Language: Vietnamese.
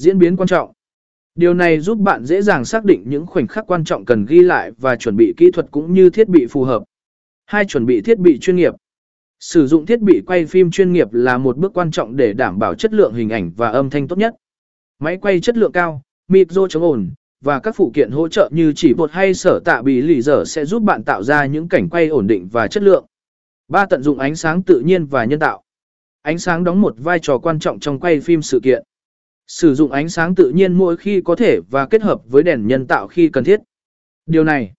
Diễn biến quan trọng. Điều này giúp bạn dễ dàng xác định những khoảnh khắc quan trọng cần ghi lại và chuẩn bị kỹ thuật cũng như thiết bị phù hợp. Hai chuẩn bị thiết bị chuyên nghiệp. Sử dụng thiết bị quay phim chuyên nghiệp là một bước quan trọng để đảm bảo chất lượng hình ảnh và âm thanh tốt nhất. Máy quay chất lượng cao, micro chống ồn, và các phụ kiện hỗ trợ như chỉ bột hay sở tạ bị lì dở sẽ giúp bạn tạo ra những cảnh quay ổn định và chất lượng. Ba Tận dụng ánh sáng tự nhiên và nhân tạo. Ánh sáng đóng một vai trò quan trọng trong quay phim sự kiện. Sử dụng ánh sáng tự nhiên mỗi khi có thể và kết hợp với đèn nhân tạo khi cần thiết. Điều này